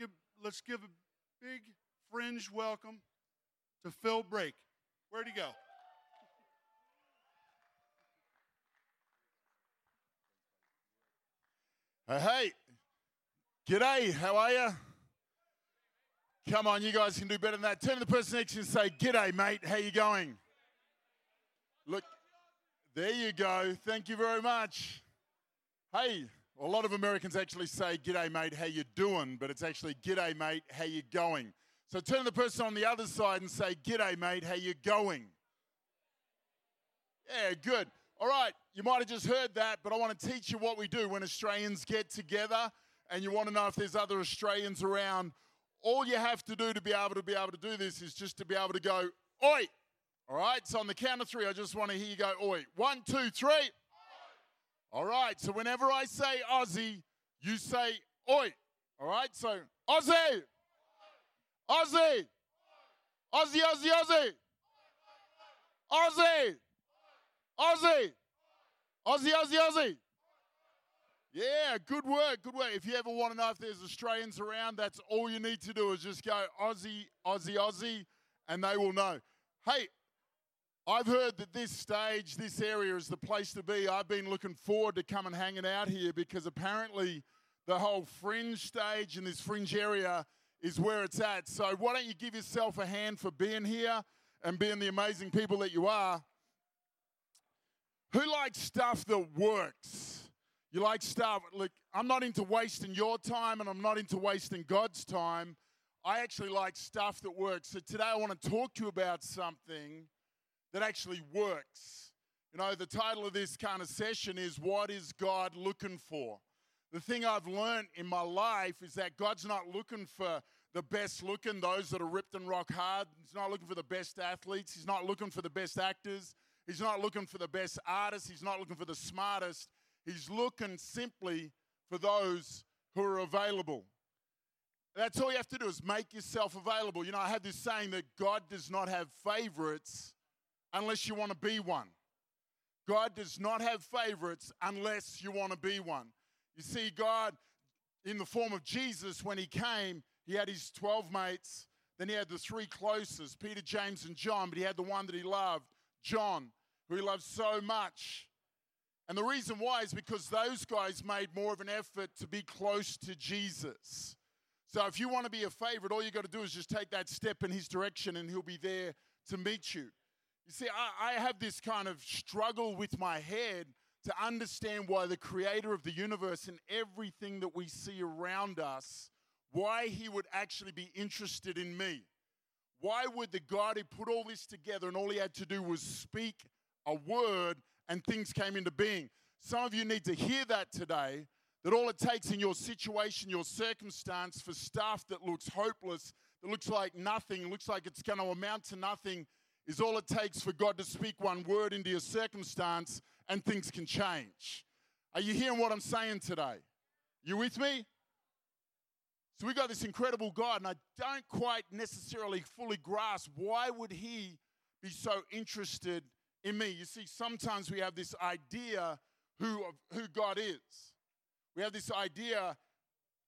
give, let's give a big fringe welcome to Phill Brake. Where'd he go? Hey, hey. G'day, how are you? Come on, you guys can do better than that. Turn to the person next to you and say, G'day, mate, how you going? Look, there you go. Thank you very much. Hey, a lot of Americans actually say, G'day, mate, how you doing? But it's actually, G'day, mate, how you going? So turn to the person on the other side and say, G'day, mate, how you going? Yeah, good. All right, you might have just heard that, but I want to teach you what we do when Australians get together and you want to know if there's other Australians around. All you have to do to be able to be able to do this is just to be able to go, oi. All right, so on the count of three, I just want to hear you go, oi. One, two, three. All right, so whenever I say Aussie, you say oi. All right, so Aussie. Aussie. Aussie, Aussie, Aussie. Aussie. Aussie. Aussie, Aussie, Aussie. Yeah, good work, good work. If you ever want to know if there's Australians around, that's all you need to do is just go Aussie, Aussie, Aussie, and they will know. Hey, I've heard that this stage, this area is the place to be. I've been looking forward to coming hanging out here because apparently the whole fringe stage in this fringe area is where it's at. So why don't you give yourself a hand for being here and being the amazing people that you are? Who likes stuff that works? You like stuff. Look, I'm not into wasting your time and I'm not into wasting God's time. I actually like stuff that works. So today I want to talk to you about something that actually works. You know, the title of this kind of session is What is God Looking For? The thing I've learned in my life is that God's not looking for the best looking, those that are ripped and rock hard. He's not looking for the best athletes. He's not looking for the best actors. He's not looking for the best artists. He's not looking for the smartest. He's looking simply for those who are available. That's all you have to do is make yourself available. You know, I have this saying that God does not have favorites unless you want to be one. God does not have favorites unless you want to be one. You see, God, in the form of Jesus, when he came, he had his 12 mates. Then he had the three closest Peter, James, and John, but he had the one that he loved, John, who he loved so much. And the reason why is because those guys made more of an effort to be close to Jesus. So if you want to be a favorite, all you got to do is just take that step in his direction and he'll be there to meet you. You see, I, I have this kind of struggle with my head to understand why the creator of the universe and everything that we see around us, why he would actually be interested in me. Why would the God who put all this together and all he had to do was speak a word and things came into being? Some of you need to hear that today that all it takes in your situation, your circumstance, for stuff that looks hopeless, that looks like nothing, looks like it's going to amount to nothing, is all it takes for God to speak one word into your circumstance and things can change. Are you hearing what I'm saying today? You with me? So we got this incredible God, and I don't quite necessarily fully grasp why would He be so interested in me. You see, sometimes we have this idea who of who God is. We have this idea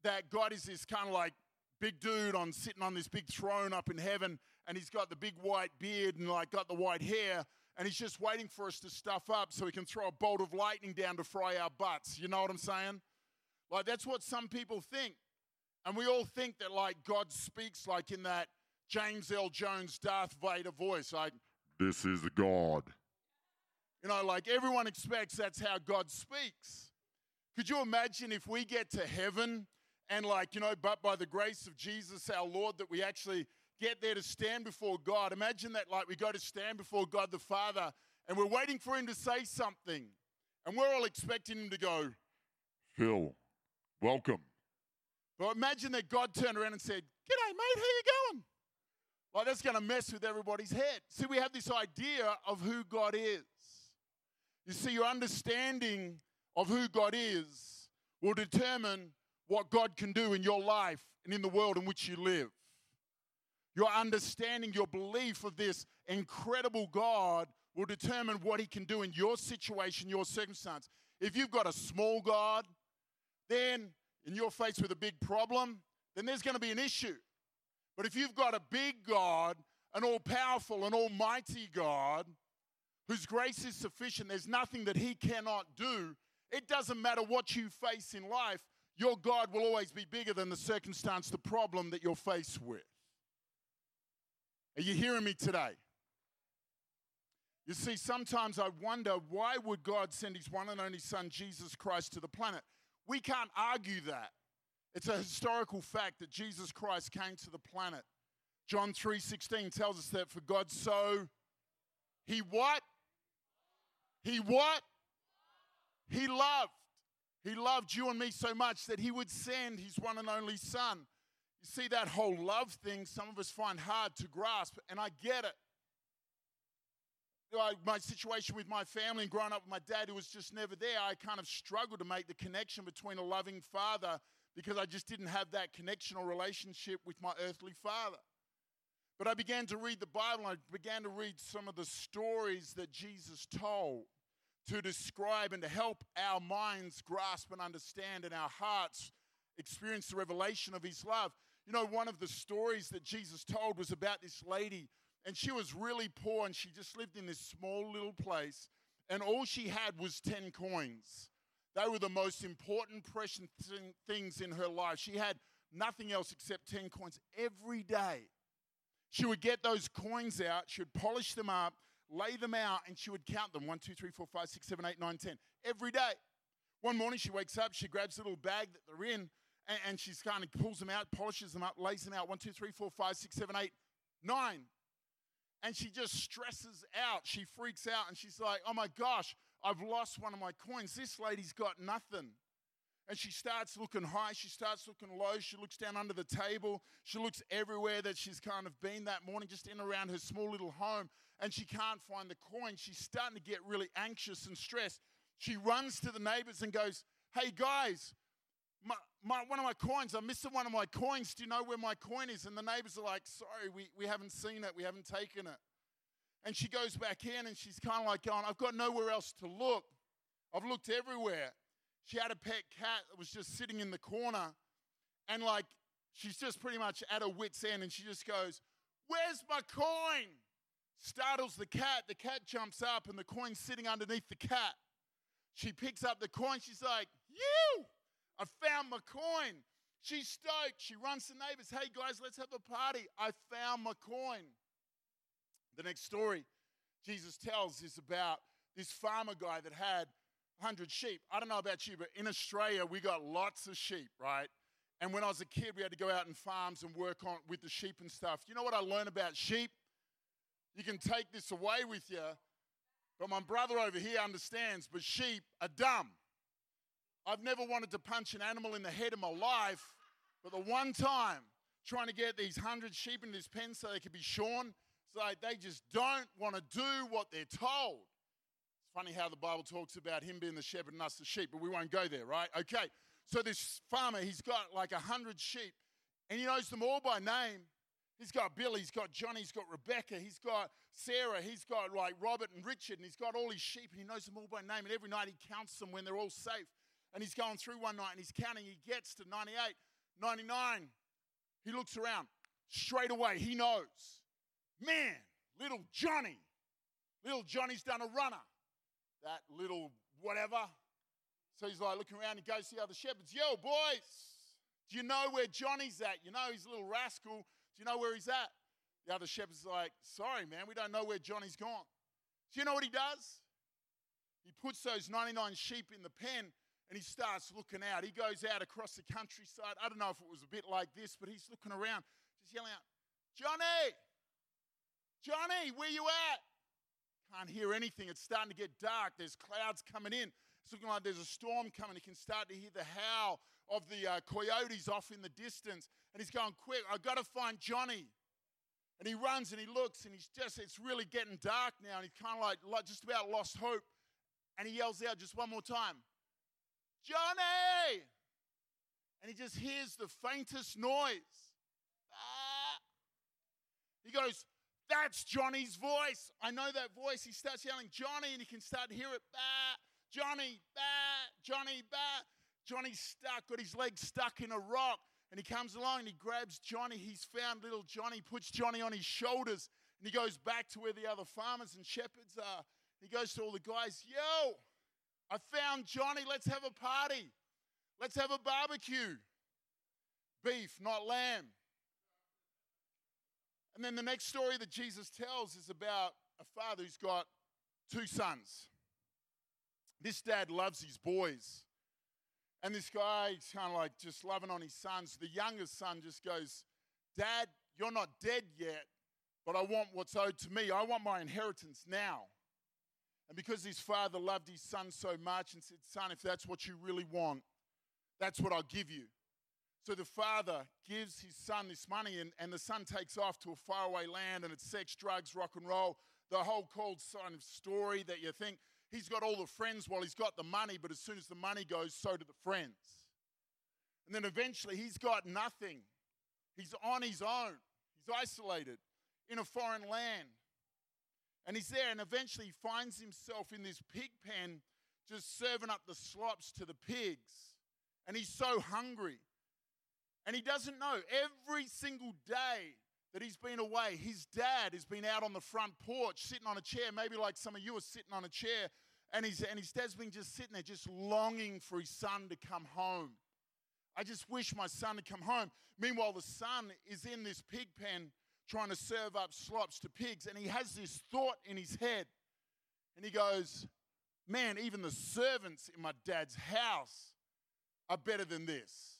that God is this kind of like big dude on sitting on this big throne up in heaven, and he's got the big white beard and like got the white hair, and he's just waiting for us to stuff up so he can throw a bolt of lightning down to fry our butts. You know what I'm saying? Like that's what some people think. And we all think that like God speaks like in that James Earl Jones Darth Vader voice, like, this is God. You know, like everyone expects that's how God speaks. Could you imagine if we get to heaven and, like, you know, but by the grace of Jesus our Lord, that we actually get there to stand before God? Imagine that, like, we go to stand before God the Father and we're waiting for Him to say something. And we're all expecting Him to go, Phill, welcome. But imagine that God turned around and said, G'day, mate, how you going? Like, that's going to mess with everybody's head. See, we have this idea of who God is. You see, your understanding of who God is will determine what God can do in your life and in the world in which you live. Your understanding, your belief of this incredible God will determine what He can do in your situation, your circumstance. If you've got a small God, then and you're faced with a big problem, then there's going to be an issue. But if you've got a big God, an all powerful and almighty God, whose grace is sufficient, there's nothing that he cannot do. It doesn't matter what you face in life, your God will always be bigger than the circumstance, the problem that you're faced with. Are you hearing me today? You see, sometimes I wonder why would God send his one and only son Jesus Christ to the planet? We can't argue that. It's a historical fact that Jesus Christ came to the planet. John 3:16 tells us that for God so he what? He what? He loved. He loved you and me so much that he would send his one and only son. You see that whole love thing some of us find hard to grasp and I get it my situation with my family and growing up with my dad who was just never there, I kind of struggled to make the connection between a loving father because I just didn't have that connection or relationship with my earthly father. But I began to read the Bible and I began to read some of the stories that Jesus told to describe and to help our minds grasp and understand and our hearts experience the revelation of his love. You know, one of the stories that Jesus told was about this lady and she was really poor and she just lived in this small little place and all she had was 10 coins. They were the most important precious things in her life. She had nothing else except 10 coins every day. She would get those coins out she would polish them up lay them out and she would count them. 1 2 3 4 5 6 7 8 9 10 every day. One morning she wakes up she grabs the little bag that they're in and, and she's kind of pulls them out polishes them up lays them out 1 2 3 4 5 6 7 8 9 and she just stresses out. She freaks out and she's like, oh my gosh, I've lost one of my coins. This lady's got nothing. And she starts looking high, she starts looking low, she looks down under the table, she looks everywhere that she's kind of been that morning, just in around her small little home, and she can't find the coin. She's starting to get really anxious and stressed. She runs to the neighbors and goes, Hey guys, my, my, one of my coins, I'm missing one of my coins. Do you know where my coin is? And the neighbors are like, sorry, we, we haven't seen it. We haven't taken it. And she goes back in and she's kind of like going, I've got nowhere else to look. I've looked everywhere. She had a pet cat that was just sitting in the corner. And like, she's just pretty much at her wit's end. And she just goes, Where's my coin? Startles the cat. The cat jumps up and the coin's sitting underneath the cat. She picks up the coin. She's like, You! I found my coin. She's stoked. She runs to neighbors. Hey guys, let's have a party. I found my coin. The next story Jesus tells is about this farmer guy that had 100 sheep. I don't know about you, but in Australia, we got lots of sheep, right? And when I was a kid, we had to go out in farms and work on with the sheep and stuff. You know what I learned about sheep? You can take this away with you, but my brother over here understands, but sheep are dumb. I've never wanted to punch an animal in the head in my life, but the one time trying to get these hundred sheep in this pen so they could be shorn, so they just don't want to do what they're told. It's funny how the Bible talks about him being the shepherd and us the sheep, but we won't go there, right? Okay, so this farmer, he's got like a hundred sheep, and he knows them all by name. He's got Billy, he's got Johnny, he's got Rebecca, he's got Sarah, he's got like Robert and Richard, and he's got all his sheep, and he knows them all by name. And every night he counts them when they're all safe and he's going through one night and he's counting. He gets to 98, 99. He looks around. Straight away, he knows. Man, little Johnny. Little Johnny's done a runner. That little whatever. So he's like looking around. He goes to the other shepherds. Yo, boys, do you know where Johnny's at? You know he's a little rascal. Do you know where he's at? The other shepherds like, sorry, man, we don't know where Johnny's gone. Do you know what he does? He puts those 99 sheep in the pen and he starts looking out. He goes out across the countryside. I don't know if it was a bit like this, but he's looking around, just yelling out, Johnny! Johnny, where you at? Can't hear anything. It's starting to get dark. There's clouds coming in. It's looking like there's a storm coming. He can start to hear the howl of the uh, coyotes off in the distance. And he's going, Quick, I've got to find Johnny. And he runs and he looks and he's just, it's really getting dark now. And he's kind of like, like just about lost hope. And he yells out just one more time Johnny! And he just hears the faintest noise. Ah. He goes, That's Johnny's voice. I know that voice. He starts yelling, Johnny, and he can start to hear it. Bah, Johnny, bah, Johnny, bah. Johnny's stuck, got his legs stuck in a rock, And he comes along and he grabs Johnny. He's found little Johnny, puts Johnny on his shoulders, and he goes back to where the other farmers and shepherds are. He goes to all the guys, Yo, I found Johnny. Let's have a party. Let's have a barbecue. Beef, not lamb. And then the next story that Jesus tells is about a father who's got two sons. This dad loves his boys. And this guy, kind of like just loving on his sons. The youngest son just goes, Dad, you're not dead yet, but I want what's owed to me. I want my inheritance now. And because his father loved his son so much and said, Son, if that's what you really want, that's what I'll give you. So the father gives his son this money, and, and the son takes off to a faraway land, and it's sex, drugs, rock and roll. The whole cold sign of story that you think he's got all the friends while he's got the money, but as soon as the money goes, so do the friends. And then eventually he's got nothing. He's on his own, he's isolated in a foreign land. And he's there, and eventually finds himself in this pig pen just serving up the slops to the pigs. And he's so hungry. And he doesn't know every single day that he's been away, his dad has been out on the front porch sitting on a chair, maybe like some of you are sitting on a chair, and, he's, and his dad's been just sitting there, just longing for his son to come home. I just wish my son had come home. Meanwhile, the son is in this pig pen trying to serve up slops to pigs, and he has this thought in his head. And he goes, Man, even the servants in my dad's house are better than this.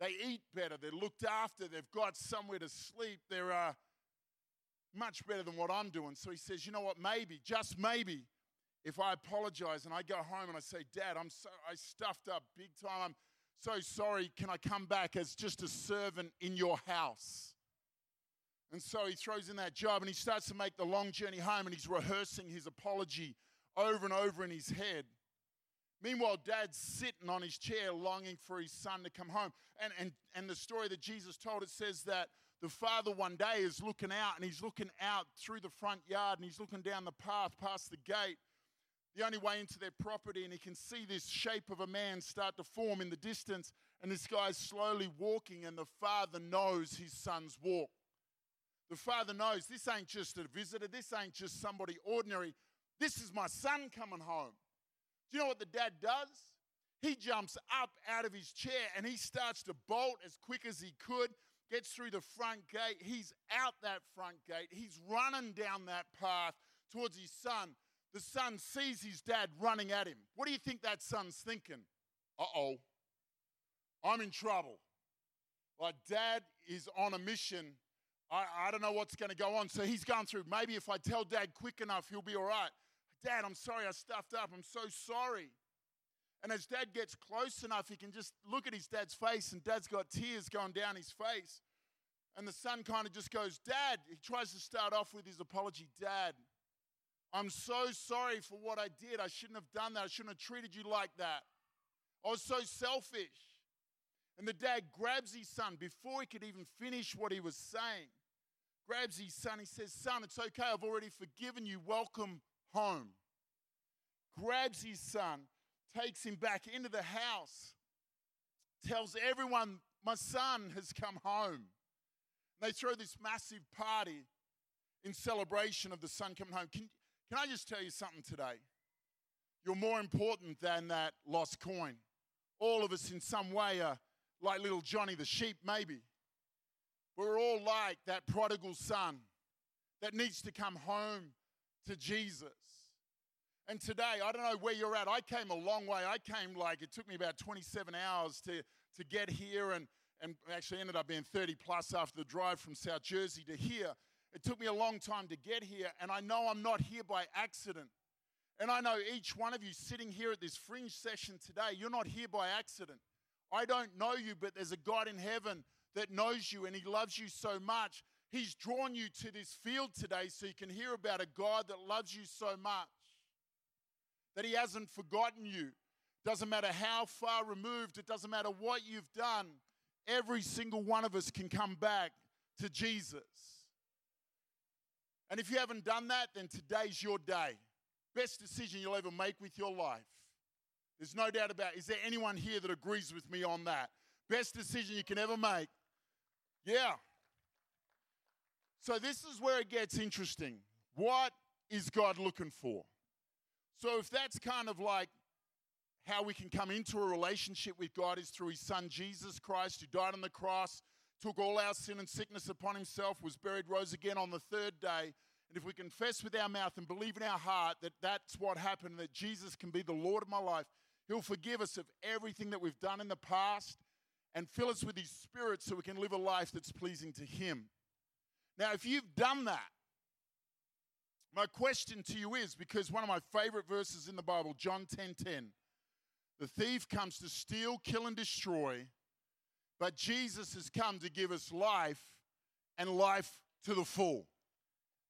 They eat better, they're looked after, they've got somewhere to sleep, they're uh, much better than what I'm doing. So he says, You know what? Maybe, just maybe, if I apologize and I go home and I say, Dad, I'm so, I stuffed up big time. I'm so sorry. Can I come back as just a servant in your house? And so he throws in that job and he starts to make the long journey home and he's rehearsing his apology over and over in his head. Meanwhile, dad's sitting on his chair longing for his son to come home. And, and, and the story that Jesus told, it says that the father one day is looking out and he's looking out through the front yard and he's looking down the path past the gate, the only way into their property, and he can see this shape of a man start to form in the distance. And this guy's slowly walking, and the father knows his son's walk. The father knows this ain't just a visitor, this ain't just somebody ordinary. This is my son coming home. Do you know what the dad does? He jumps up out of his chair and he starts to bolt as quick as he could, gets through the front gate. He's out that front gate. He's running down that path towards his son. The son sees his dad running at him. What do you think that son's thinking? Uh oh, I'm in trouble. Like, dad is on a mission. I, I don't know what's going to go on. So he's going through. Maybe if I tell dad quick enough, he'll be all right. Dad, I'm sorry I stuffed up. I'm so sorry. And as dad gets close enough, he can just look at his dad's face, and dad's got tears going down his face. And the son kind of just goes, Dad, he tries to start off with his apology Dad, I'm so sorry for what I did. I shouldn't have done that. I shouldn't have treated you like that. I was so selfish. And the dad grabs his son before he could even finish what he was saying. Grabs his son. He says, Son, it's okay. I've already forgiven you. Welcome home, grabs his son, takes him back into the house, tells everyone, My son has come home. And they throw this massive party in celebration of the son coming home. Can, can I just tell you something today? You're more important than that lost coin. All of us, in some way, are like little Johnny the sheep, maybe. We're all like that prodigal son that needs to come home to Jesus. And today, I don't know where you're at. I came a long way. I came like it took me about 27 hours to, to get here and, and actually ended up being 30 plus after the drive from South Jersey to here. It took me a long time to get here, and I know I'm not here by accident. And I know each one of you sitting here at this fringe session today, you're not here by accident. I don't know you, but there's a God in heaven that knows you and He loves you so much He's drawn you to this field today so you can hear about a God that loves you so much, that He hasn't forgotten you. Doesn't matter how far removed, it doesn't matter what you've done, every single one of us can come back to Jesus. And if you haven't done that, then today's your day. Best decision you'll ever make with your life. There's no doubt about it. Is there anyone here that agrees with me on that? Best decision you can ever make. Yeah. So this is where it gets interesting. What is God looking for? So if that's kind of like how we can come into a relationship with God is through his son Jesus Christ, who died on the cross, took all our sin and sickness upon himself, was buried, rose again on the third day. And if we confess with our mouth and believe in our heart that that's what happened, that Jesus can be the Lord of my life, he'll forgive us of everything that we've done in the past and fill us with his spirit so we can live a life that's pleasing to him. Now, if you've done that, my question to you is because one of my favorite verses in the Bible, John 10 10, the thief comes to steal, kill, and destroy, but Jesus has come to give us life and life to the full.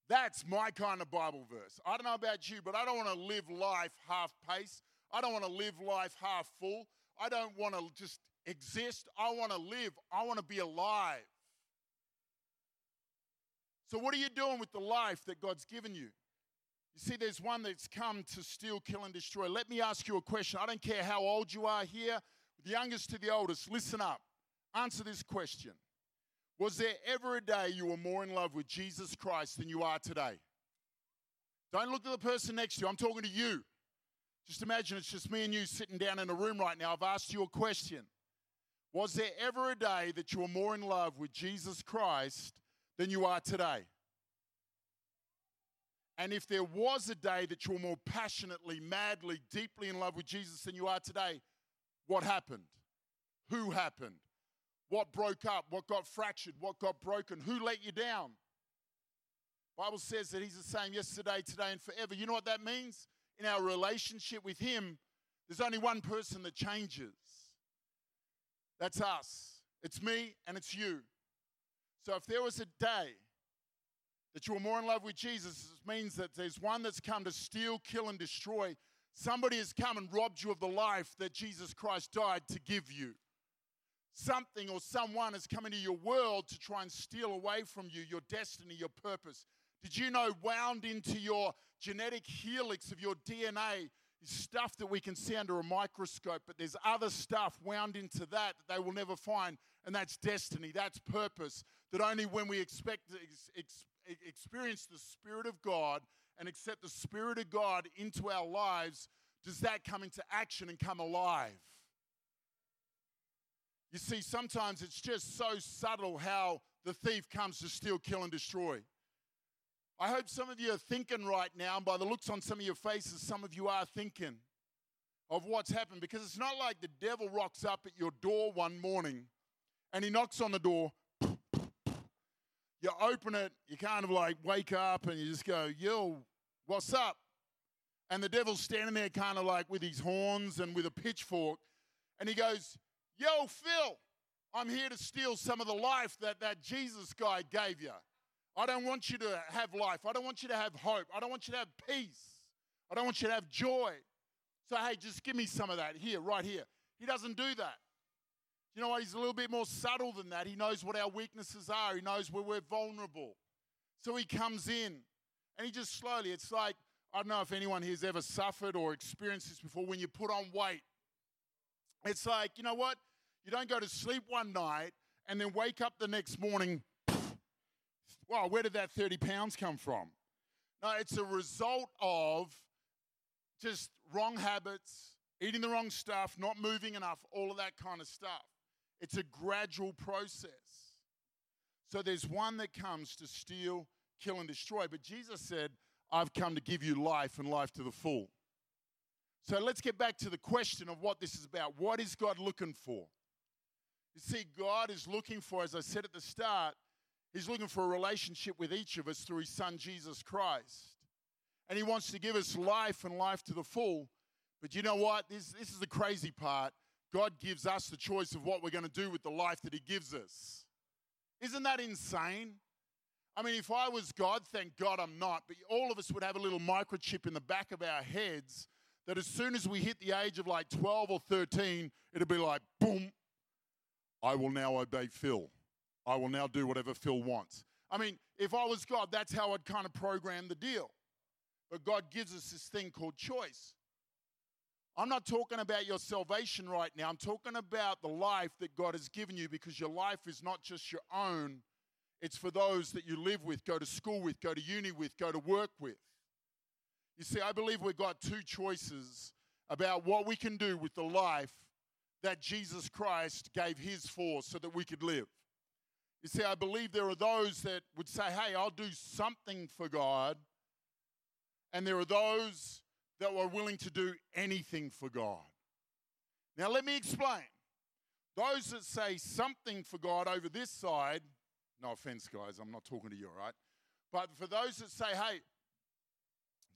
That's my kind of Bible verse. I don't know about you, but I don't want to live life half pace. I don't want to live life half full. I don't want to just exist. I want to live. I want to be alive. So, what are you doing with the life that God's given you? You see, there's one that's come to steal, kill, and destroy. Let me ask you a question. I don't care how old you are here, the youngest to the oldest, listen up. Answer this question Was there ever a day you were more in love with Jesus Christ than you are today? Don't look at the person next to you. I'm talking to you. Just imagine it's just me and you sitting down in a room right now. I've asked you a question. Was there ever a day that you were more in love with Jesus Christ than you are today? And if there was a day that you were more passionately, madly, deeply in love with Jesus than you are today, what happened? Who happened? What broke up? What got fractured? What got broken? Who let you down? Bible says that he's the same yesterday, today, and forever. You know what that means? In our relationship with him, there's only one person that changes. That's us. It's me and it's you. So if there was a day that you were more in love with Jesus, it means that there's one that's come to steal, kill, and destroy. Somebody has come and robbed you of the life that Jesus Christ died to give you. Something or someone has come into your world to try and steal away from you your destiny, your purpose. Did you know, wound into your genetic helix of your DNA stuff that we can see under a microscope, but there's other stuff wound into that that they will never find, and that's destiny, that's purpose. That only when we expect to ex- experience the Spirit of God and accept the Spirit of God into our lives, does that come into action and come alive. You see, sometimes it's just so subtle how the thief comes to steal, kill, and destroy. I hope some of you are thinking right now, and by the looks on some of your faces, some of you are thinking of what's happened because it's not like the devil rocks up at your door one morning and he knocks on the door you open it, you kind of like wake up and you just go, yo, what's up? And the devil's standing there kind of like with his horns and with a pitchfork. And he goes, yo, Phill, I'm here to steal some of the life that that Jesus guy gave you. I don't want you to have life. I don't want you to have hope. I don't want you to have peace. I don't want you to have joy. So, hey, just give me some of that here, right here. He doesn't do that. You know what? He's a little bit more subtle than that. He knows what our weaknesses are, he knows where we're vulnerable. So he comes in and he just slowly, it's like, I don't know if anyone here's ever suffered or experienced this before when you put on weight. It's like, you know what? You don't go to sleep one night and then wake up the next morning. Well, where did that 30 pounds come from? No, it's a result of just wrong habits, eating the wrong stuff, not moving enough, all of that kind of stuff. It's a gradual process. So there's one that comes to steal, kill, and destroy. But Jesus said, I've come to give you life and life to the full. So let's get back to the question of what this is about. What is God looking for? You see, God is looking for, as I said at the start, He's looking for a relationship with each of us through His Son, Jesus Christ. And He wants to give us life and life to the full. But you know what? This, this is the crazy part. God gives us the choice of what we're going to do with the life that He gives us. Isn't that insane? I mean, if I was God, thank God I'm not, but all of us would have a little microchip in the back of our heads that as soon as we hit the age of like 12 or 13, it'd be like, boom, I will now obey Phill. I will now do whatever Phill wants. I mean, if I was God, that's how I'd kind of program the deal. But God gives us this thing called choice. I'm not talking about your salvation right now. I'm talking about the life that God has given you because your life is not just your own, it's for those that you live with, go to school with, go to uni with, go to work with. You see, I believe we've got two choices about what we can do with the life that Jesus Christ gave his for so that we could live. You see, I believe there are those that would say, hey, I'll do something for God. And there are those that were willing to do anything for God. Now, let me explain. Those that say something for God over this side, no offense, guys, I'm not talking to you, all right? But for those that say, hey,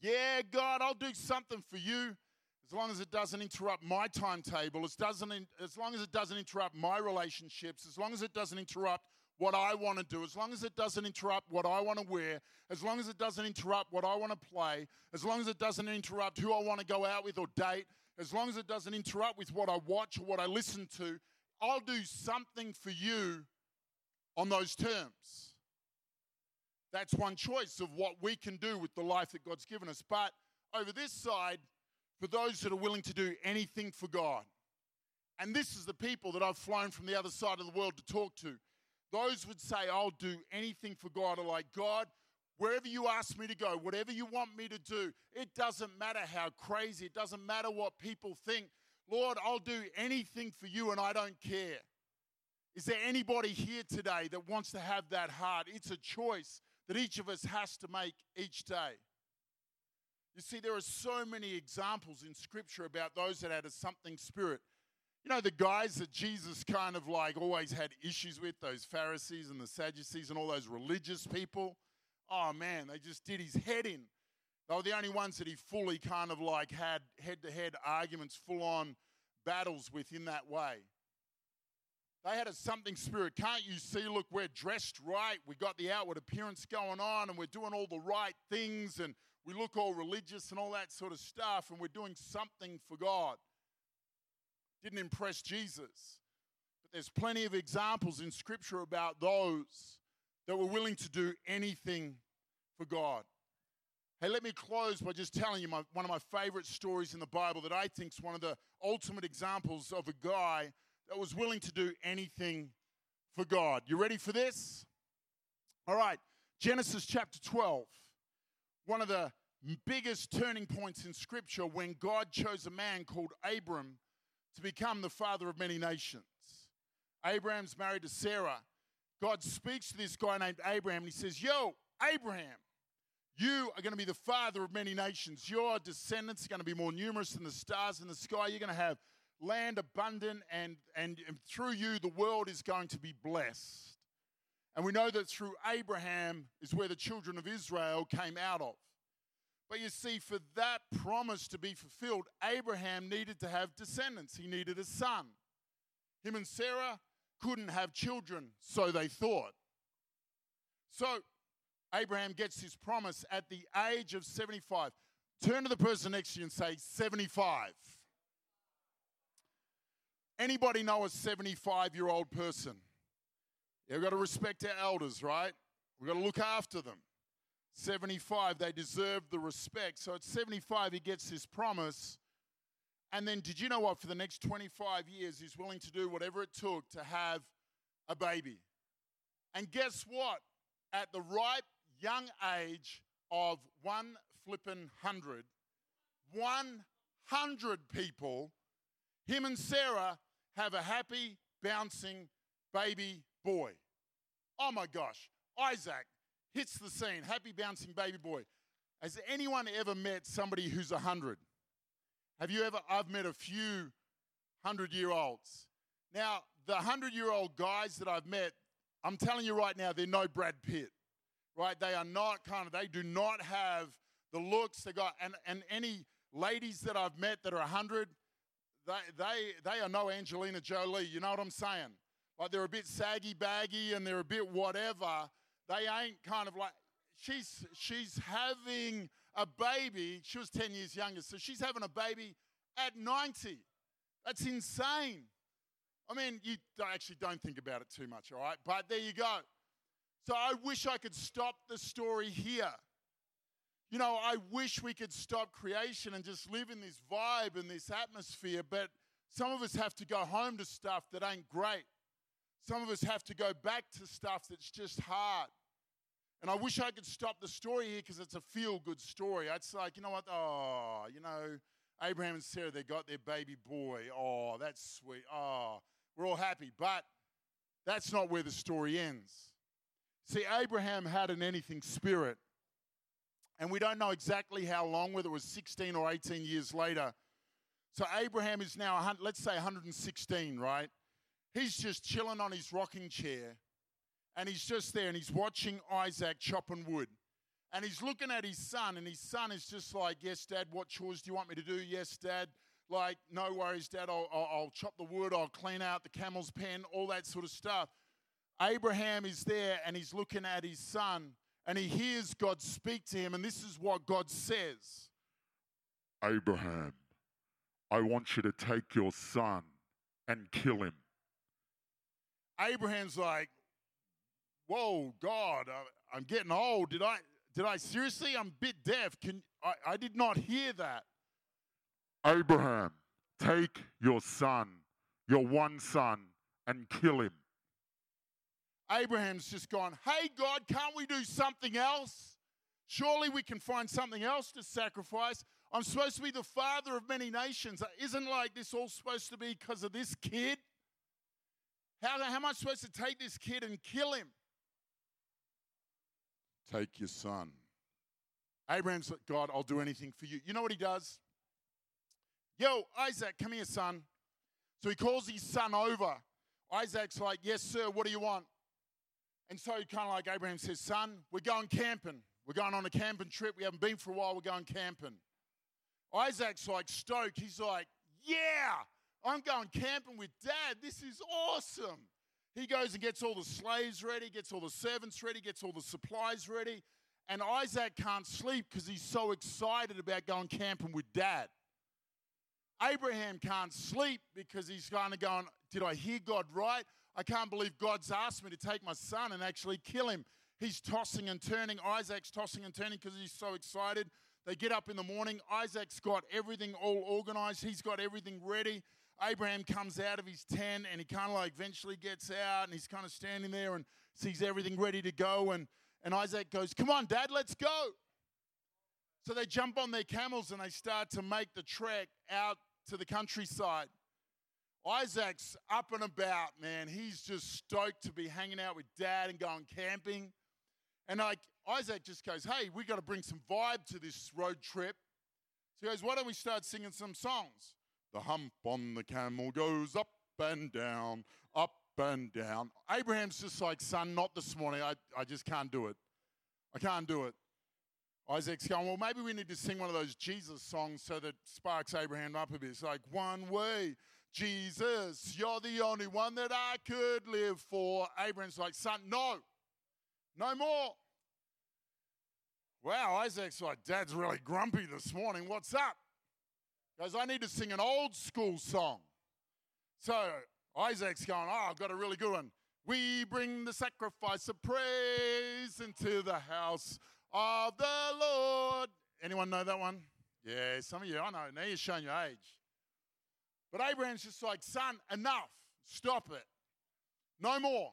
yeah, God, I'll do something for you as long as it doesn't interrupt my timetable, as, doesn't, as long as it doesn't interrupt my relationships, as long as it doesn't interrupt what I want to do, as long as it doesn't interrupt what I want to wear, as long as it doesn't interrupt what I want to play, as long as it doesn't interrupt who I want to go out with or date, as long as it doesn't interrupt with what I watch or what I listen to, I'll do something for you on those terms. That's one choice of what we can do with the life that God's given us. But over this side, for those that are willing to do anything for God, and this is the people that I've flown from the other side of the world to talk to. Those would say, I'll do anything for God, are like, God, wherever you ask me to go, whatever you want me to do, it doesn't matter how crazy, it doesn't matter what people think. Lord, I'll do anything for you and I don't care. Is there anybody here today that wants to have that heart? It's a choice that each of us has to make each day. You see, there are so many examples in Scripture about those that had a something spirit. You know, the guys that Jesus kind of like always had issues with, those Pharisees and the Sadducees and all those religious people. Oh man, they just did his head in. They were the only ones that he fully kind of like had head to head arguments, full on battles with in that way. They had a something spirit. Can't you see? Look, we're dressed right. We got the outward appearance going on, and we're doing all the right things, and we look all religious and all that sort of stuff, and we're doing something for God. Didn't impress Jesus. But there's plenty of examples in Scripture about those that were willing to do anything for God. Hey, let me close by just telling you my, one of my favorite stories in the Bible that I think is one of the ultimate examples of a guy that was willing to do anything for God. You ready for this? All right, Genesis chapter 12. One of the biggest turning points in Scripture when God chose a man called Abram to become the father of many nations. Abraham's married to Sarah. God speaks to this guy named Abraham and he says, Yo, Abraham, you are going to be the father of many nations. Your descendants are going to be more numerous than the stars in the sky. You're going to have land abundant, and, and, and through you, the world is going to be blessed. And we know that through Abraham is where the children of Israel came out of. But you see, for that promise to be fulfilled, Abraham needed to have descendants. He needed a son. Him and Sarah couldn't have children, so they thought. So Abraham gets his promise at the age of 75. Turn to the person next to you and say, 75. Anybody know a 75 year old person? Yeah, we've got to respect our elders, right? We've got to look after them. 75, they deserve the respect. So at 75, he gets his promise. And then, did you know what? For the next 25 years, he's willing to do whatever it took to have a baby. And guess what? At the ripe young age of one flippin' hundred, 100 people him and Sarah have a happy, bouncing baby boy. Oh my gosh, Isaac hits the scene, happy, bouncing baby boy. Has anyone ever met somebody who's 100? Have you ever? I've met a few 100 year olds. Now, the 100 year old guys that I've met, I'm telling you right now, they're no Brad Pitt, right? They are not kind of, they do not have the looks they got. And, and any ladies that I've met that are 100, they, they, they are no Angelina Jolie. You know what I'm saying? Like they're a bit saggy baggy and they're a bit whatever. They ain't kind of like, she's, she's having a baby. She was 10 years younger, so she's having a baby at 90. That's insane. I mean, you actually don't think about it too much, all right? But there you go. So I wish I could stop the story here. You know, I wish we could stop creation and just live in this vibe and this atmosphere, but some of us have to go home to stuff that ain't great. Some of us have to go back to stuff that's just hard. And I wish I could stop the story here because it's a feel good story. It's like, you know what? Oh, you know, Abraham and Sarah, they got their baby boy. Oh, that's sweet. Oh, we're all happy. But that's not where the story ends. See, Abraham had an anything spirit. And we don't know exactly how long, whether it was 16 or 18 years later. So Abraham is now, let's say 116, right? He's just chilling on his rocking chair and he's just there and he's watching Isaac chopping wood. And he's looking at his son, and his son is just like, Yes, Dad, what chores do you want me to do? Yes, Dad. Like, no worries, Dad, I'll, I'll, I'll chop the wood, I'll clean out the camel's pen, all that sort of stuff. Abraham is there and he's looking at his son, and he hears God speak to him, and this is what God says Abraham, I want you to take your son and kill him. Abraham's like, whoa, God, I, am getting old. Did I, did I seriously? I'm a bit deaf. Can, I, I did not hear that. Abraham, take your son, your one son, and kill him. Abraham's just gone, hey, God, can't we do something else? Surely we can find something else to sacrifice. I'm supposed to be the father of many nations. Isn't like this all supposed to be because of this kid? How, how am I supposed to take this kid and kill him? Take your son. Abraham's like, God, I'll do anything for you. You know what he does? Yo, Isaac, come here, son. So he calls his son over. Isaac's like, Yes, sir, what do you want? And so kind of like Abraham says, Son, we're going camping. We're going on a camping trip. We haven't been for a while. We're going camping. Isaac's like stoked. He's like, Yeah, I'm going camping with dad. This is awesome. He goes and gets all the slaves ready, gets all the servants ready, gets all the supplies ready. And Isaac can't sleep because he's so excited about going camping with dad. Abraham can't sleep because he's kind of going, Did I hear God right? I can't believe God's asked me to take my son and actually kill him. He's tossing and turning. Isaac's tossing and turning because he's so excited. They get up in the morning. Isaac's got everything all organized, he's got everything ready. Abraham comes out of his tent and he kind of like eventually gets out and he's kind of standing there and sees everything ready to go. And, and Isaac goes, Come on, Dad, let's go. So they jump on their camels and they start to make the trek out to the countryside. Isaac's up and about, man. He's just stoked to be hanging out with dad and going camping. And like Isaac just goes, Hey, we got to bring some vibe to this road trip. So he goes, Why don't we start singing some songs? The hump on the camel goes up and down, up and down. Abraham's just like, son, not this morning. I, I just can't do it. I can't do it. Isaac's going, well, maybe we need to sing one of those Jesus songs so that sparks Abraham up a bit. It's like, one way, Jesus, you're the only one that I could live for. Abraham's like, son, no, no more. Wow, Isaac's like, Dad's really grumpy this morning. What's up? Goes, I need to sing an old school song. So Isaac's going, Oh, I've got a really good one. We bring the sacrifice of praise into the house of the Lord. Anyone know that one? Yeah, some of you, I know. Now you're showing your age. But Abraham's just like, Son, enough. Stop it. No more.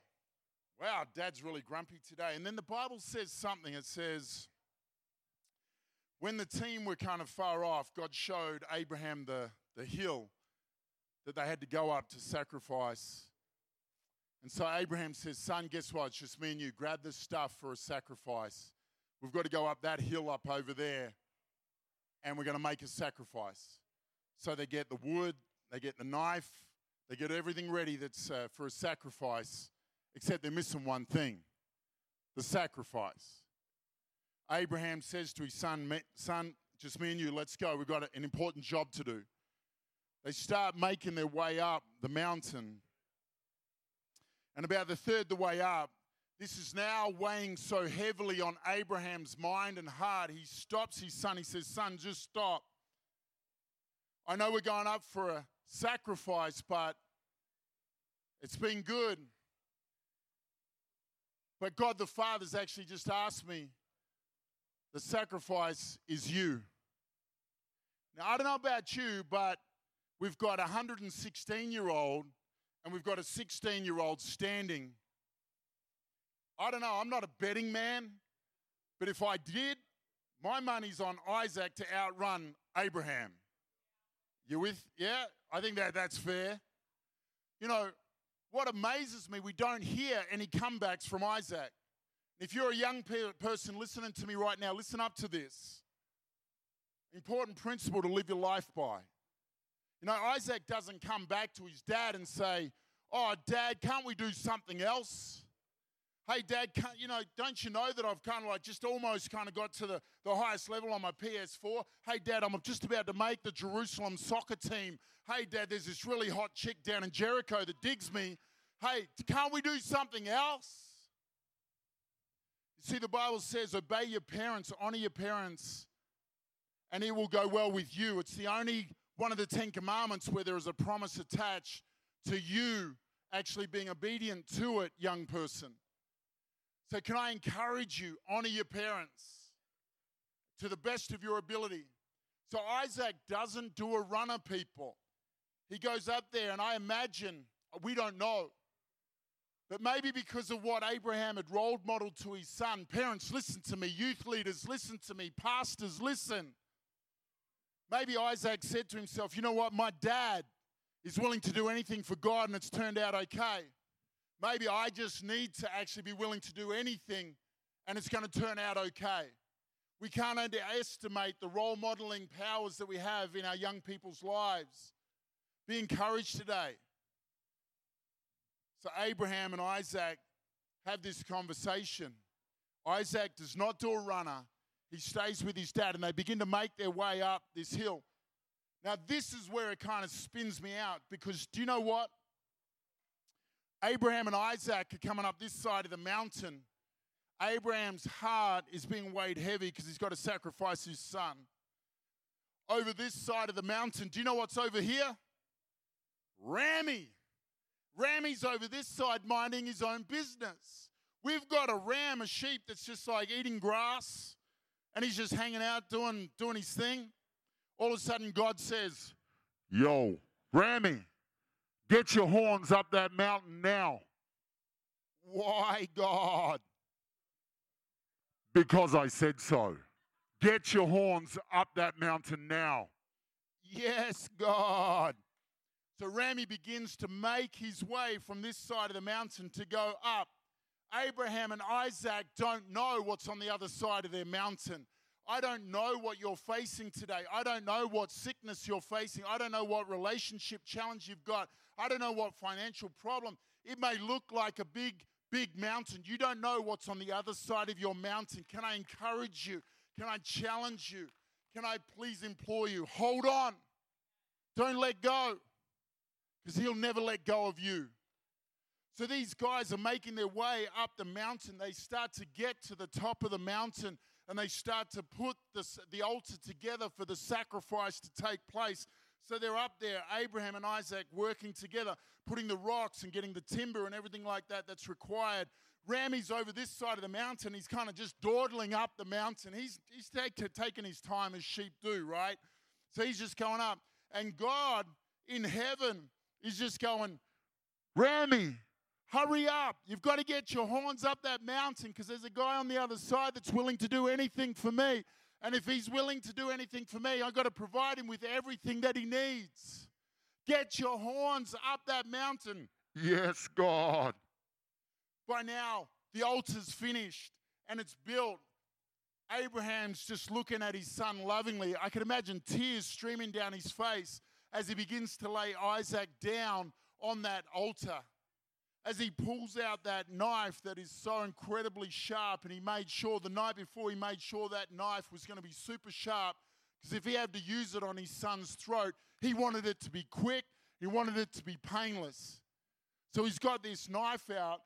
Wow, dad's really grumpy today. And then the Bible says something. It says, when the team were kind of far off, God showed Abraham the, the hill that they had to go up to sacrifice. And so Abraham says, Son, guess what? It's just me and you. Grab the stuff for a sacrifice. We've got to go up that hill up over there, and we're going to make a sacrifice. So they get the wood, they get the knife, they get everything ready that's uh, for a sacrifice, except they're missing one thing the sacrifice. Abraham says to his son, Son, just me and you, let's go. We've got an important job to do. They start making their way up the mountain. And about the third the way up, this is now weighing so heavily on Abraham's mind and heart. He stops his son. He says, Son, just stop. I know we're going up for a sacrifice, but it's been good. But God the Father's actually just asked me The sacrifice is you. Now, I don't know about you, but we've got a 116 year old and we've got a 16 year old standing. I don't know, I'm not a betting man, but if I did, my money's on Isaac to outrun Abraham. You with? Yeah, I think that that's fair. You know, what amazes me, we don't hear any comebacks from Isaac. If you're a young pe- person listening to me right now, listen up to this. Important principle to live your life by. You know, Isaac doesn't come back to his dad and say, Oh, dad, can't we do something else? Hey, dad, can't, you know, don't you know that I've kind of like just almost kind of got to the, the highest level on my PS4? Hey, dad, I'm just about to make the Jerusalem soccer team. Hey, dad, there's this really hot chick down in Jericho that digs me. Hey, can't we do something else? See, the Bible says, obey your parents, honor your parents, and it will go well with you. It's the only one of the Ten Commandments where there is a promise attached to you actually being obedient to it, young person. So, can I encourage you, honor your parents to the best of your ability? So, Isaac doesn't do a runner, people. He goes up there, and I imagine, we don't know, but maybe because of what Abraham had role modeled to his son, parents, listen to me, youth leaders, listen to me, pastors, listen. Maybe Isaac said to himself, you know what, my dad is willing to do anything for God and it's turned out okay. Maybe I just need to actually be willing to do anything and it's going to turn out okay. We can't underestimate the role modeling powers that we have in our young people's lives. Be encouraged today. So Abraham and Isaac have this conversation. Isaac does not do a runner, he stays with his dad, and they begin to make their way up this hill. Now, this is where it kind of spins me out because do you know what? Abraham and Isaac are coming up this side of the mountain. Abraham's heart is being weighed heavy because he's got to sacrifice his son. Over this side of the mountain, do you know what's over here? Rammy. Rammy's over this side minding his own business. We've got a ram, a sheep that's just like eating grass and he's just hanging out doing, doing his thing. All of a sudden, God says, Yo, Rammy, get your horns up that mountain now. Why, God? Because I said so. Get your horns up that mountain now. Yes, God. So Rammy begins to make his way from this side of the mountain to go up. Abraham and Isaac don't know what's on the other side of their mountain. I don't know what you're facing today. I don't know what sickness you're facing. I don't know what relationship challenge you've got. I don't know what financial problem. It may look like a big, big mountain. You don't know what's on the other side of your mountain. Can I encourage you? Can I challenge you? Can I please implore you? Hold on. Don't let go because he'll never let go of you. So these guys are making their way up the mountain. They start to get to the top of the mountain and they start to put the, the altar together for the sacrifice to take place. So they're up there, Abraham and Isaac working together, putting the rocks and getting the timber and everything like that that's required. Rammy's over this side of the mountain. He's kind of just dawdling up the mountain. He's, he's take, taking his time as sheep do, right? So he's just going up. And God in heaven is just going, Rammy, hurry up. You've got to get your horns up that mountain because there's a guy on the other side that's willing to do anything for me. And if he's willing to do anything for me, I've got to provide him with everything that he needs. Get your horns up that mountain. Yes, God. By now, the altar's finished and it's built. Abraham's just looking at his son lovingly. I can imagine tears streaming down his face as he begins to lay Isaac down on that altar. As he pulls out that knife that is so incredibly sharp, and he made sure the night before he made sure that knife was going to be super sharp because if he had to use it on his son's throat, he wanted it to be quick, he wanted it to be painless. So he's got this knife out.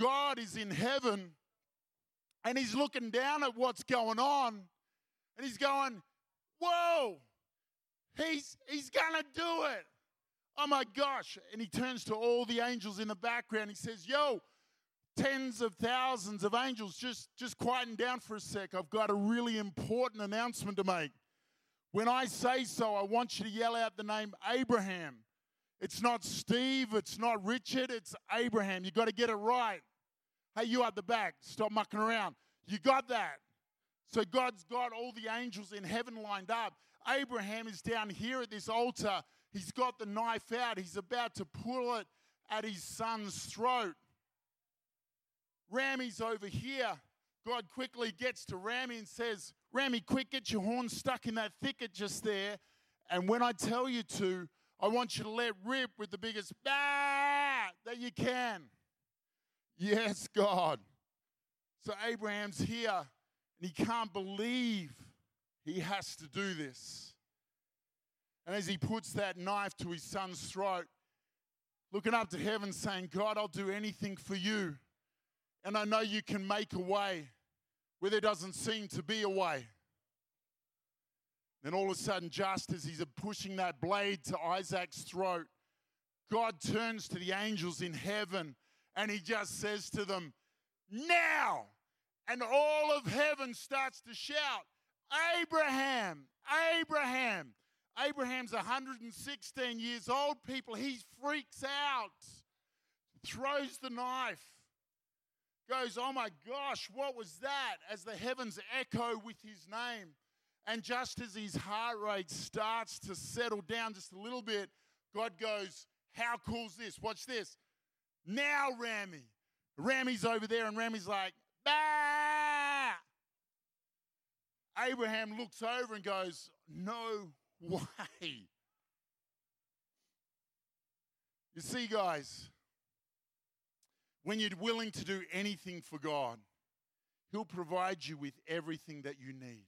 God is in heaven and he's looking down at what's going on and he's going, Whoa, He's, he's going to do it. Oh my gosh. And he turns to all the angels in the background. He says, Yo, tens of thousands of angels. Just, just quieten down for a sec. I've got a really important announcement to make. When I say so, I want you to yell out the name Abraham. It's not Steve, it's not Richard, it's Abraham. You got to get it right. Hey, you at the back, stop mucking around. You got that. So God's got all the angels in heaven lined up. Abraham is down here at this altar. He's got the knife out. He's about to pull it at his son's throat. Rammy's over here. God quickly gets to Rammy and says, Rammy, quick, get your horn stuck in that thicket just there. And when I tell you to, I want you to let rip with the biggest bah that you can. Yes, God. So Abraham's here and he can't believe he has to do this. And as he puts that knife to his son's throat, looking up to heaven, saying, God, I'll do anything for you. And I know you can make a way where there doesn't seem to be a way. Then all of a sudden, just as he's pushing that blade to Isaac's throat, God turns to the angels in heaven and he just says to them, Now! And all of heaven starts to shout, Abraham, Abraham. Abraham's 116 years old, people. He freaks out, throws the knife, goes, Oh my gosh, what was that? As the heavens echo with his name. And just as his heart rate starts to settle down just a little bit, God goes, How cool's this? Watch this. Now, Rammy. Rammy's over there, and Rammy's like, Bah! Abraham looks over and goes, No way. You see, guys, when you're willing to do anything for God, He'll provide you with everything that you need.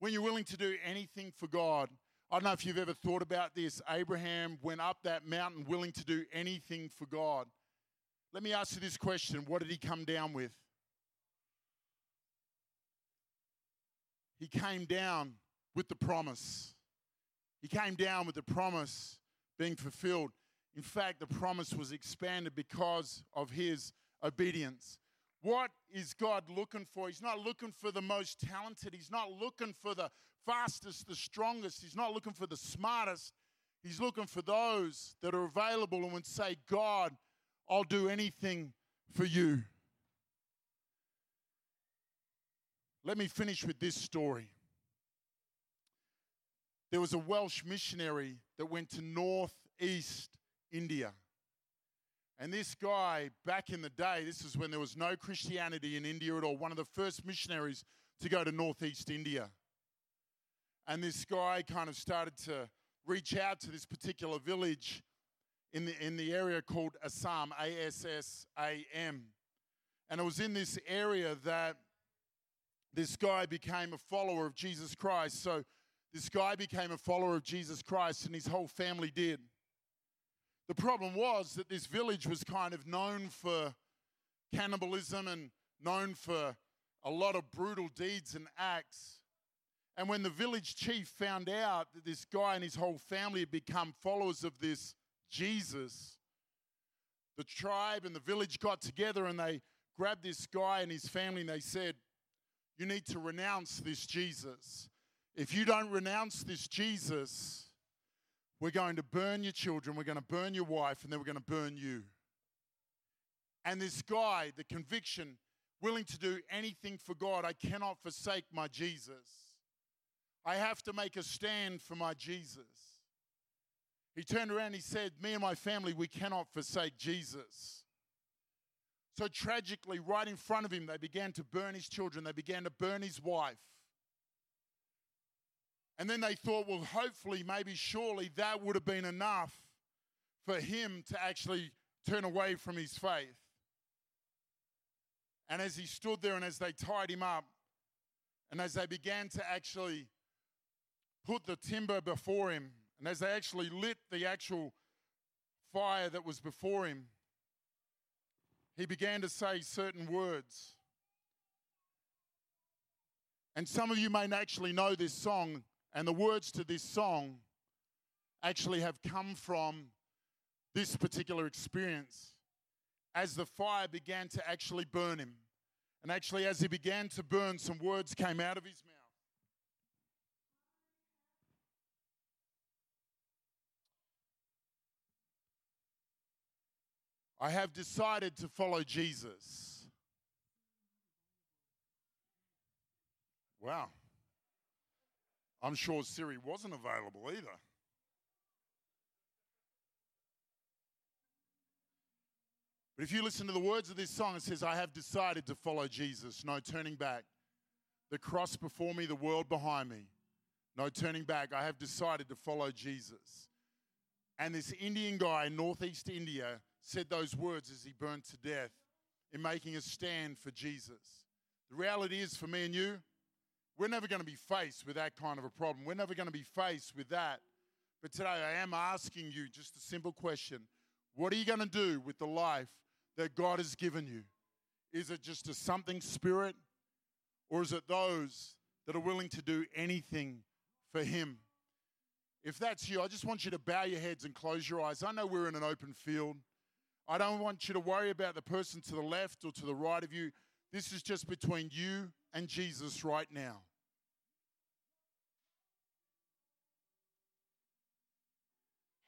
When you're willing to do anything for God, I don't know if you've ever thought about this. Abraham went up that mountain willing to do anything for God. Let me ask you this question What did he come down with? He came down with the promise. He came down with the promise being fulfilled. In fact, the promise was expanded because of his obedience. What is God looking for? He's not looking for the most talented. He's not looking for the fastest, the strongest. He's not looking for the smartest. He's looking for those that are available and would say, God, I'll do anything for you. Let me finish with this story. There was a Welsh missionary that went to northeast India. And this guy, back in the day, this is when there was no Christianity in India at all, one of the first missionaries to go to northeast India. And this guy kind of started to reach out to this particular village in the, in the area called Assam, A S S A M. And it was in this area that this guy became a follower of Jesus Christ. So this guy became a follower of Jesus Christ, and his whole family did. The problem was that this village was kind of known for cannibalism and known for a lot of brutal deeds and acts. And when the village chief found out that this guy and his whole family had become followers of this Jesus, the tribe and the village got together and they grabbed this guy and his family and they said, You need to renounce this Jesus. If you don't renounce this Jesus, we're going to burn your children, we're going to burn your wife, and then we're going to burn you. And this guy, the conviction, willing to do anything for God, I cannot forsake my Jesus. I have to make a stand for my Jesus. He turned around and he said, Me and my family, we cannot forsake Jesus. So tragically, right in front of him, they began to burn his children, they began to burn his wife. And then they thought, well, hopefully, maybe, surely that would have been enough for him to actually turn away from his faith. And as he stood there and as they tied him up, and as they began to actually put the timber before him, and as they actually lit the actual fire that was before him, he began to say certain words. And some of you may actually know this song. And the words to this song actually have come from this particular experience. as the fire began to actually burn him. And actually, as he began to burn, some words came out of his mouth. I have decided to follow Jesus. Wow. I'm sure Siri wasn't available either. But if you listen to the words of this song, it says, I have decided to follow Jesus, no turning back. The cross before me, the world behind me, no turning back. I have decided to follow Jesus. And this Indian guy in northeast India said those words as he burned to death in making a stand for Jesus. The reality is, for me and you, we're never going to be faced with that kind of a problem. We're never going to be faced with that. But today I am asking you just a simple question What are you going to do with the life that God has given you? Is it just a something spirit, or is it those that are willing to do anything for Him? If that's you, I just want you to bow your heads and close your eyes. I know we're in an open field. I don't want you to worry about the person to the left or to the right of you. This is just between you and Jesus right now.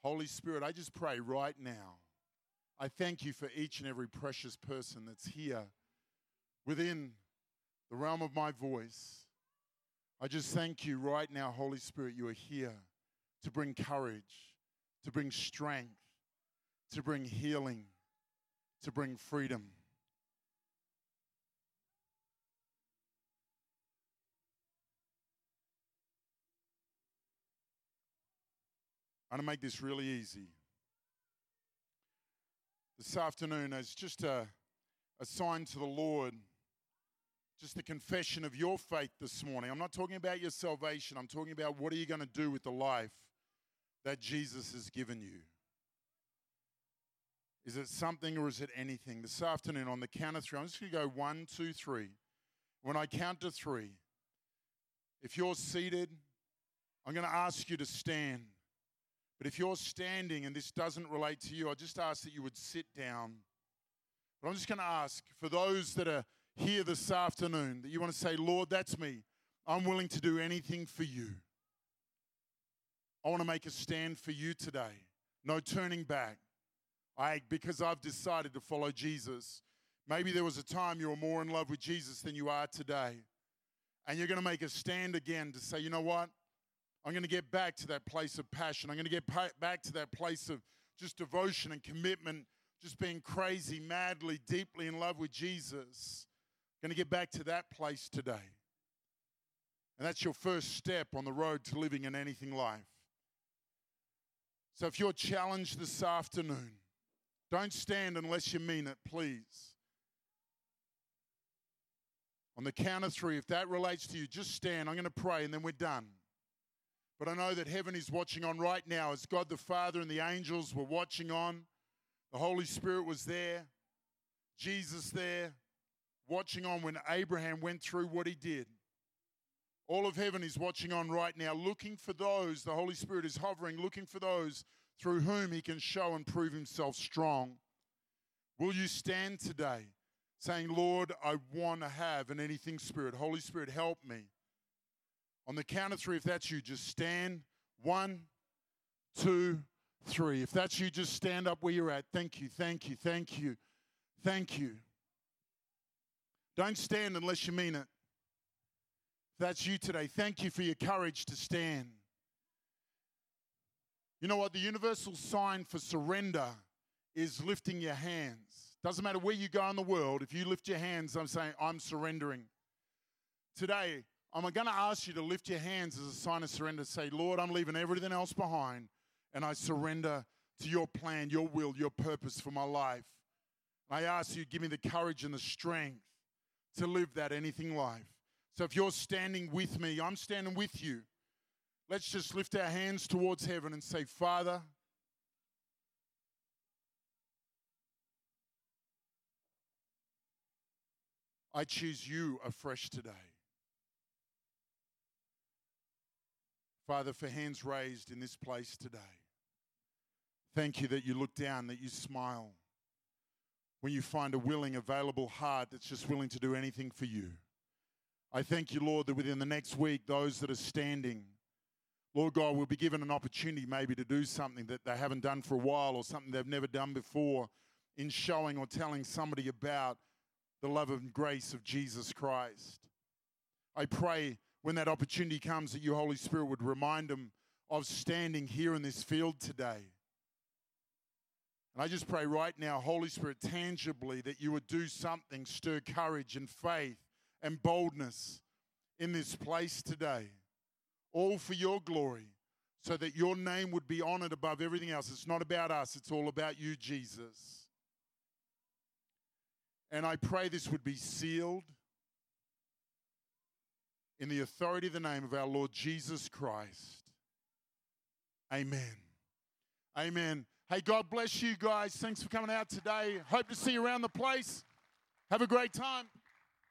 Holy Spirit, I just pray right now. I thank you for each and every precious person that's here within the realm of my voice. I just thank you right now, Holy Spirit, you are here to bring courage, to bring strength, to bring healing, to bring freedom. I'm going to make this really easy. This afternoon, as just a, a sign to the Lord, just a confession of your faith this morning. I'm not talking about your salvation, I'm talking about what are you going to do with the life that Jesus has given you. Is it something or is it anything? This afternoon, on the count of three, I'm just going to go one, two, three. When I count to three, if you're seated, I'm going to ask you to stand. But if you're standing and this doesn't relate to you, I just ask that you would sit down. But I'm just going to ask for those that are here this afternoon that you want to say, Lord, that's me. I'm willing to do anything for you. I want to make a stand for you today. No turning back. I, because I've decided to follow Jesus. Maybe there was a time you were more in love with Jesus than you are today. And you're going to make a stand again to say, you know what? I'm going to get back to that place of passion. I'm going to get back to that place of just devotion and commitment, just being crazy, madly, deeply in love with Jesus. I'm going to get back to that place today. And that's your first step on the road to living an anything life. So if you're challenged this afternoon, don't stand unless you mean it, please. On the count of three, if that relates to you, just stand. I'm going to pray and then we're done. But I know that heaven is watching on right now as God the Father and the angels were watching on. The Holy Spirit was there, Jesus there, watching on when Abraham went through what he did. All of heaven is watching on right now, looking for those, the Holy Spirit is hovering, looking for those through whom he can show and prove himself strong. Will you stand today saying, Lord, I want to have an anything spirit? Holy Spirit, help me. On the count of three, if that's you, just stand. One, two, three. If that's you, just stand up where you're at. Thank you, thank you, thank you, thank you. Don't stand unless you mean it. If that's you today, thank you for your courage to stand. You know what? The universal sign for surrender is lifting your hands. Doesn't matter where you go in the world, if you lift your hands, I'm saying, I'm surrendering. Today, I'm going to ask you to lift your hands as a sign of surrender. Say, Lord, I'm leaving everything else behind and I surrender to your plan, your will, your purpose for my life. I ask you, to give me the courage and the strength to live that anything life. So if you're standing with me, I'm standing with you. Let's just lift our hands towards heaven and say, Father, I choose you afresh today. Father, for hands raised in this place today, thank you that you look down, that you smile when you find a willing, available heart that's just willing to do anything for you. I thank you, Lord, that within the next week, those that are standing, Lord God, will be given an opportunity maybe to do something that they haven't done for a while or something they've never done before in showing or telling somebody about the love and grace of Jesus Christ. I pray when that opportunity comes that you, Holy Spirit, would remind them of standing here in this field today. And I just pray right now, Holy Spirit, tangibly, that you would do something, stir courage and faith and boldness in this place today, all for your glory, so that your name would be honored above everything else. It's not about us, it's all about you, Jesus. And I pray this would be sealed in the authority of the name of our Lord Jesus Christ. Amen. Amen. Hey, God bless you guys. Thanks for coming out today. Hope to see you around the place. Have a great time.